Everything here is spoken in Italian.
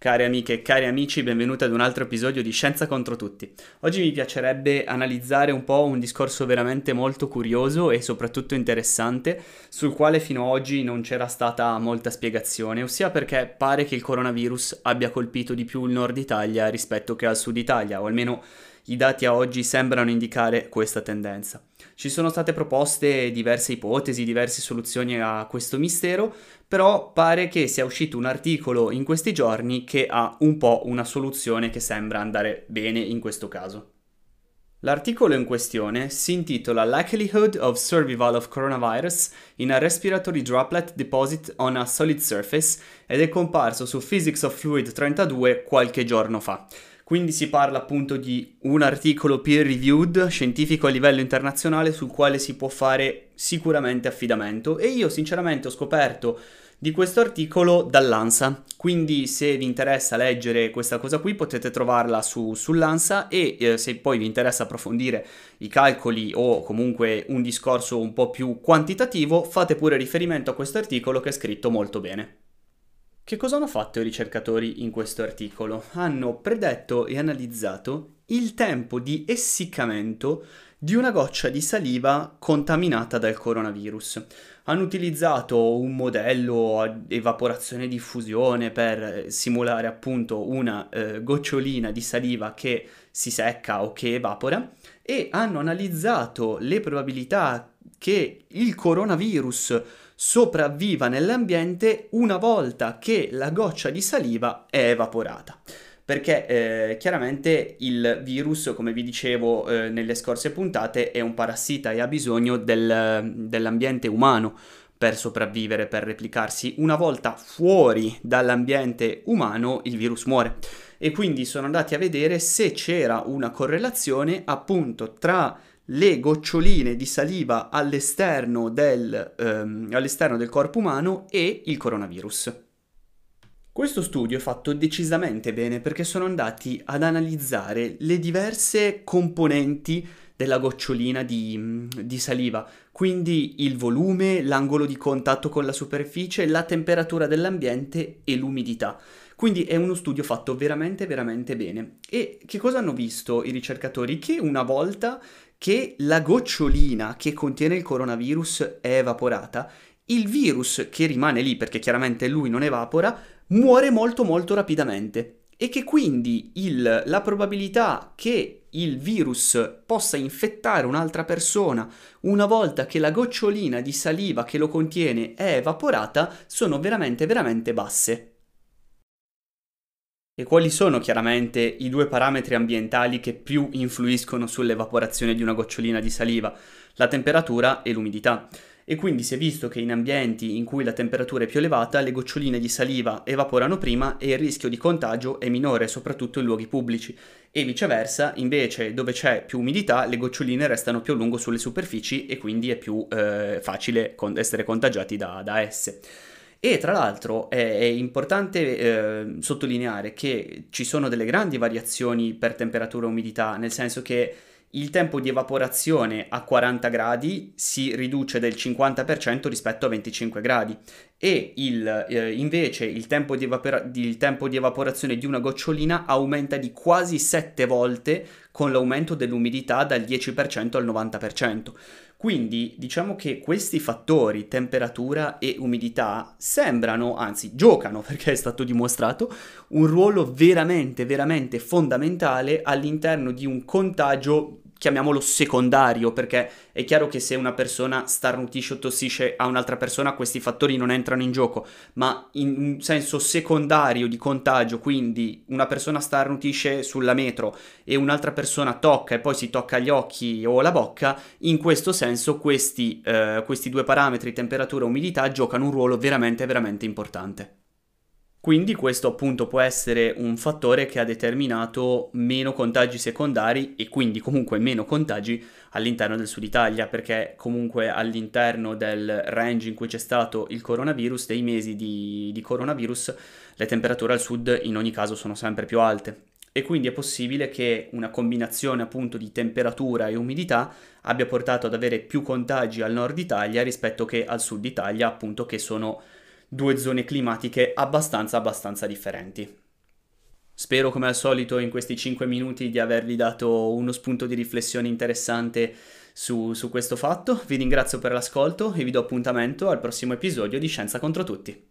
Cari amiche e cari amici, benvenuti ad un altro episodio di Scienza contro tutti. Oggi mi piacerebbe analizzare un po' un discorso veramente molto curioso e soprattutto interessante, sul quale fino ad oggi non c'era stata molta spiegazione, ossia perché pare che il coronavirus abbia colpito di più il nord Italia rispetto che al sud Italia, o almeno i dati a oggi sembrano indicare questa tendenza. Ci sono state proposte diverse ipotesi, diverse soluzioni a questo mistero, però pare che sia uscito un articolo in questi giorni che ha un po' una soluzione che sembra andare bene in questo caso. L'articolo in questione si intitola Likelihood of Survival of Coronavirus in a Respiratory Droplet Deposit on a Solid Surface ed è comparso su Physics of Fluid 32 qualche giorno fa. Quindi si parla appunto di un articolo peer reviewed scientifico a livello internazionale sul quale si può fare sicuramente affidamento e io sinceramente ho scoperto di questo articolo dall'ANSA. Quindi se vi interessa leggere questa cosa qui potete trovarla su, sull'ANSA e eh, se poi vi interessa approfondire i calcoli o comunque un discorso un po' più quantitativo fate pure riferimento a questo articolo che è scritto molto bene. Che cosa hanno fatto i ricercatori in questo articolo? Hanno predetto e analizzato il tempo di essiccamento di una goccia di saliva contaminata dal coronavirus. Hanno utilizzato un modello a evaporazione e diffusione per simulare appunto una eh, gocciolina di saliva che si secca o che evapora e hanno analizzato le probabilità che il coronavirus sopravviva nell'ambiente una volta che la goccia di saliva è evaporata. Perché eh, chiaramente il virus, come vi dicevo eh, nelle scorse puntate, è un parassita e ha bisogno del, dell'ambiente umano per sopravvivere, per replicarsi. Una volta fuori dall'ambiente umano, il virus muore. E quindi sono andati a vedere se c'era una correlazione appunto tra le goccioline di saliva all'esterno del, ehm, all'esterno del corpo umano e il coronavirus. Questo studio è fatto decisamente bene perché sono andati ad analizzare le diverse componenti della gocciolina di, di, saliva, quindi il volume, l'angolo di contatto con la superficie, la temperatura dell'ambiente e l'umidità. Quindi è uno studio fatto veramente veramente bene. E che cosa hanno visto i ricercatori? Che una volta che la gocciolina che contiene il coronavirus è evaporata, il virus che rimane lì, perché chiaramente lui non evapora, muore molto molto rapidamente e che quindi il, la probabilità che il virus possa infettare un'altra persona una volta che la gocciolina di saliva che lo contiene è evaporata sono veramente veramente basse. E quali sono chiaramente i due parametri ambientali che più influiscono sull'evaporazione di una gocciolina di saliva? La temperatura e l'umidità. E quindi si è visto che in ambienti in cui la temperatura è più elevata le goccioline di saliva evaporano prima e il rischio di contagio è minore, soprattutto in luoghi pubblici. E viceversa, invece, dove c'è più umidità, le goccioline restano più a lungo sulle superfici e quindi è più eh, facile con- essere contagiati da, da esse. E tra l'altro è, è importante eh, sottolineare che ci sono delle grandi variazioni per temperatura e umidità, nel senso che il tempo di evaporazione a 40 gradi si riduce del 50% rispetto a 25 gradi e il, eh, invece il tempo, evapora- il tempo, di evaporazione di una gocciolina aumenta di quasi 7 volte con l'aumento dell'umidità dal 10% al 90%. Quindi diciamo che questi fattori, temperatura e umidità, sembrano, anzi giocano perché è stato dimostrato, un ruolo veramente, veramente fondamentale all'interno di un contagio chiamiamolo secondario, perché è chiaro che se una persona starnutisce o tossisce a un'altra persona, questi fattori non entrano in gioco, ma in senso secondario di contagio, quindi una persona starnutisce sulla metro e un'altra persona tocca e poi si tocca gli occhi o la bocca, in questo senso questi, eh, questi due parametri, temperatura e umidità, giocano un ruolo veramente, veramente importante. Quindi questo appunto può essere un fattore che ha determinato meno contagi secondari e quindi comunque meno contagi all'interno del sud Italia, perché comunque all'interno del range in cui c'è stato il coronavirus, dei mesi di, di coronavirus, le temperature al sud in ogni caso sono sempre più alte. E quindi è possibile che una combinazione appunto di temperatura e umidità abbia portato ad avere più contagi al nord Italia rispetto che al sud Italia, appunto che sono due zone climatiche abbastanza abbastanza differenti. Spero come al solito in questi 5 minuti di avervi dato uno spunto di riflessione interessante su, su questo fatto. Vi ringrazio per l'ascolto e vi do appuntamento al prossimo episodio di Scienza contro tutti.